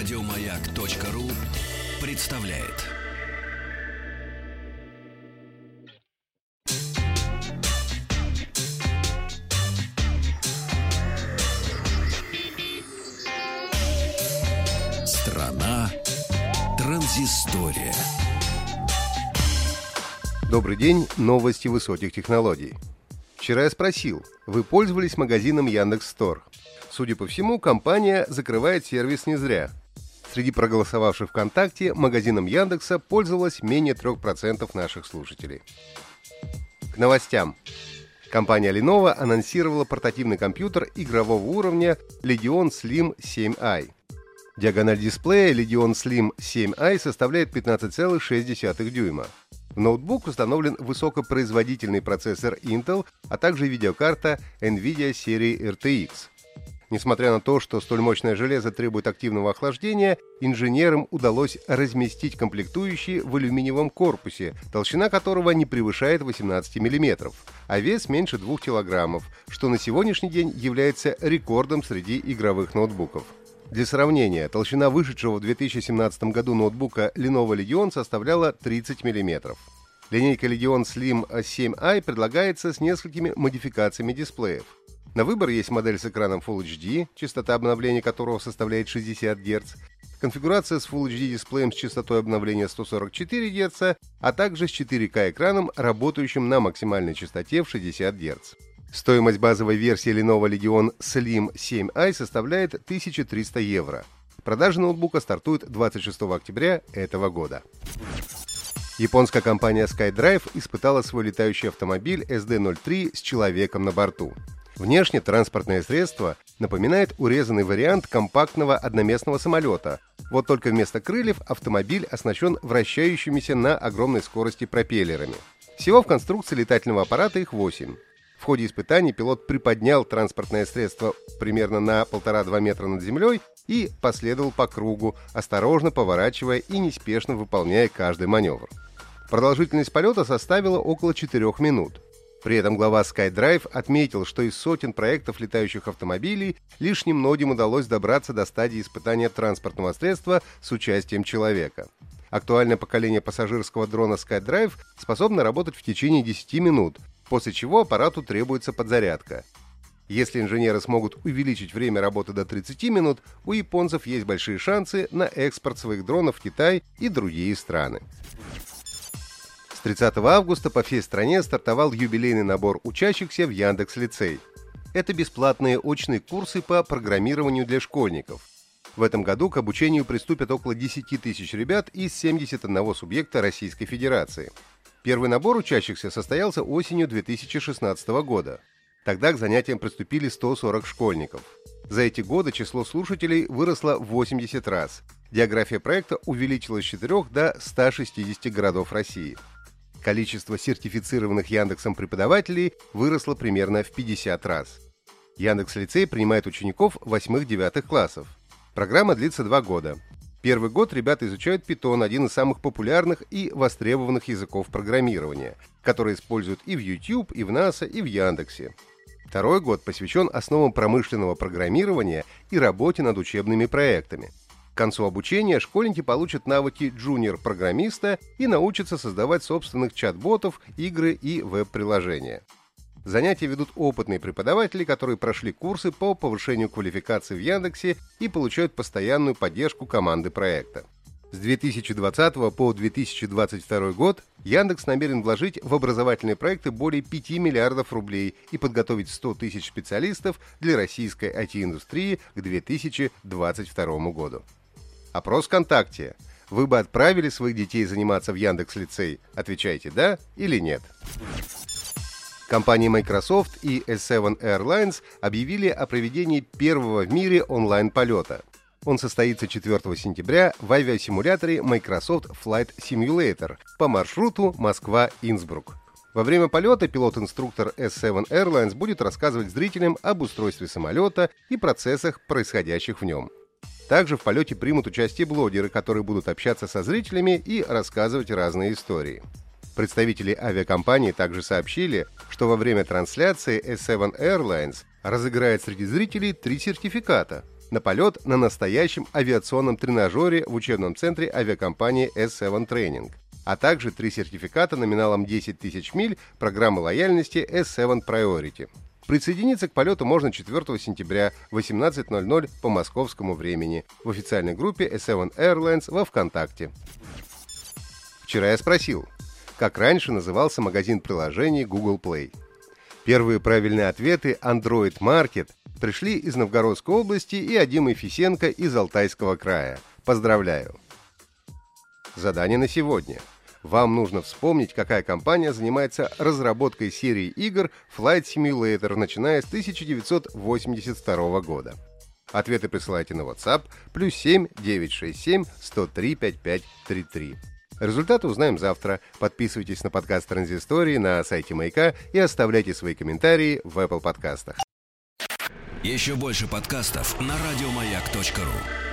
Радиомаяк.ру представляет. Страна транзистория. Добрый день, новости высоких технологий. Вчера я спросил, вы пользовались магазином Яндекс Стор? Судя по всему, компания закрывает сервис не зря. Среди проголосовавших ВКонтакте магазином Яндекса пользовалось менее 3% наших слушателей. К новостям. Компания Lenovo анонсировала портативный компьютер игрового уровня Legion Slim 7i. Диагональ дисплея Legion Slim 7i составляет 15,6 дюйма. В ноутбук установлен высокопроизводительный процессор Intel, а также видеокарта NVIDIA серии RTX. Несмотря на то, что столь мощное железо требует активного охлаждения, инженерам удалось разместить комплектующие в алюминиевом корпусе, толщина которого не превышает 18 мм, а вес меньше 2 кг, что на сегодняшний день является рекордом среди игровых ноутбуков. Для сравнения, толщина вышедшего в 2017 году ноутбука Lenovo Legion составляла 30 мм. Линейка Legion Slim 7i предлагается с несколькими модификациями дисплеев. На выбор есть модель с экраном Full HD, частота обновления которого составляет 60 Гц, конфигурация с Full HD дисплеем с частотой обновления 144 Гц, а также с 4К экраном, работающим на максимальной частоте в 60 Гц. Стоимость базовой версии Lenovo Legion Slim 7i составляет 1300 евро. Продажа ноутбука стартует 26 октября этого года. Японская компания SkyDrive испытала свой летающий автомобиль SD-03 с человеком на борту. Внешне транспортное средство напоминает урезанный вариант компактного одноместного самолета. Вот только вместо крыльев автомобиль оснащен вращающимися на огромной скорости пропеллерами. Всего в конструкции летательного аппарата их 8. В ходе испытаний пилот приподнял транспортное средство примерно на 1,5-2 метра над землей и последовал по кругу, осторожно поворачивая и неспешно выполняя каждый маневр. Продолжительность полета составила около 4 минут. При этом глава SkyDrive отметил, что из сотен проектов летающих автомобилей лишь немногим удалось добраться до стадии испытания транспортного средства с участием человека. Актуальное поколение пассажирского дрона SkyDrive способно работать в течение 10 минут, после чего аппарату требуется подзарядка. Если инженеры смогут увеличить время работы до 30 минут, у японцев есть большие шансы на экспорт своих дронов в Китай и другие страны. С 30 августа по всей стране стартовал юбилейный набор учащихся в Яндекс Лицей. Это бесплатные очные курсы по программированию для школьников. В этом году к обучению приступят около 10 тысяч ребят из 71 субъекта Российской Федерации. Первый набор учащихся состоялся осенью 2016 года. Тогда к занятиям приступили 140 школьников. За эти годы число слушателей выросло в 80 раз. География проекта увеличилась с 4 до 160 городов России. Количество сертифицированных Яндексом преподавателей выросло примерно в 50 раз. Яндекс-лицей принимает учеников 8-9 классов. Программа длится два года. Первый год ребята изучают Python, один из самых популярных и востребованных языков программирования, который используют и в YouTube, и в NASA, и в Яндексе. Второй год посвящен основам промышленного программирования и работе над учебными проектами. Концу обучения школьники получат навыки джуниор-программиста и научатся создавать собственных чат-ботов, игры и веб-приложения. Занятия ведут опытные преподаватели, которые прошли курсы по повышению квалификации в Яндексе и получают постоянную поддержку команды проекта. С 2020 по 2022 год Яндекс намерен вложить в образовательные проекты более 5 миллиардов рублей и подготовить 100 тысяч специалистов для российской IT-индустрии к 2022 году. Опрос ВКонтакте. Вы бы отправили своих детей заниматься в Яндекс-лицей? Отвечайте «да» или «нет». Компании Microsoft и S7 Airlines объявили о проведении первого в мире онлайн-полета. Он состоится 4 сентября в авиасимуляторе Microsoft Flight Simulator по маршруту Москва-Инсбрук. Во время полета пилот-инструктор S7 Airlines будет рассказывать зрителям об устройстве самолета и процессах, происходящих в нем. Также в полете примут участие блогеры, которые будут общаться со зрителями и рассказывать разные истории. Представители авиакомпании также сообщили, что во время трансляции S7 Airlines разыграет среди зрителей три сертификата. на полет на настоящем авиационном тренажере в учебном центре авиакомпании S7 Training, а также три сертификата номиналом 10 тысяч миль программы лояльности S7 Priority. Присоединиться к полету можно 4 сентября в 18.00 по московскому времени в официальной группе S7 Airlines во ВКонтакте. Вчера я спросил, как раньше назывался магазин приложений Google Play. Первые правильные ответы Android Market пришли из Новгородской области и Адима Фисенко из Алтайского края. Поздравляю! Задание на сегодня. Вам нужно вспомнить, какая компания занимается разработкой серии игр Flight Simulator, начиная с 1982 года. Ответы присылайте на WhatsApp плюс 7 967 103 5533. Результаты узнаем завтра. Подписывайтесь на подкаст Транзистории на сайте Маяка и оставляйте свои комментарии в Apple подкастах. Еще больше подкастов на радиомаяк.ру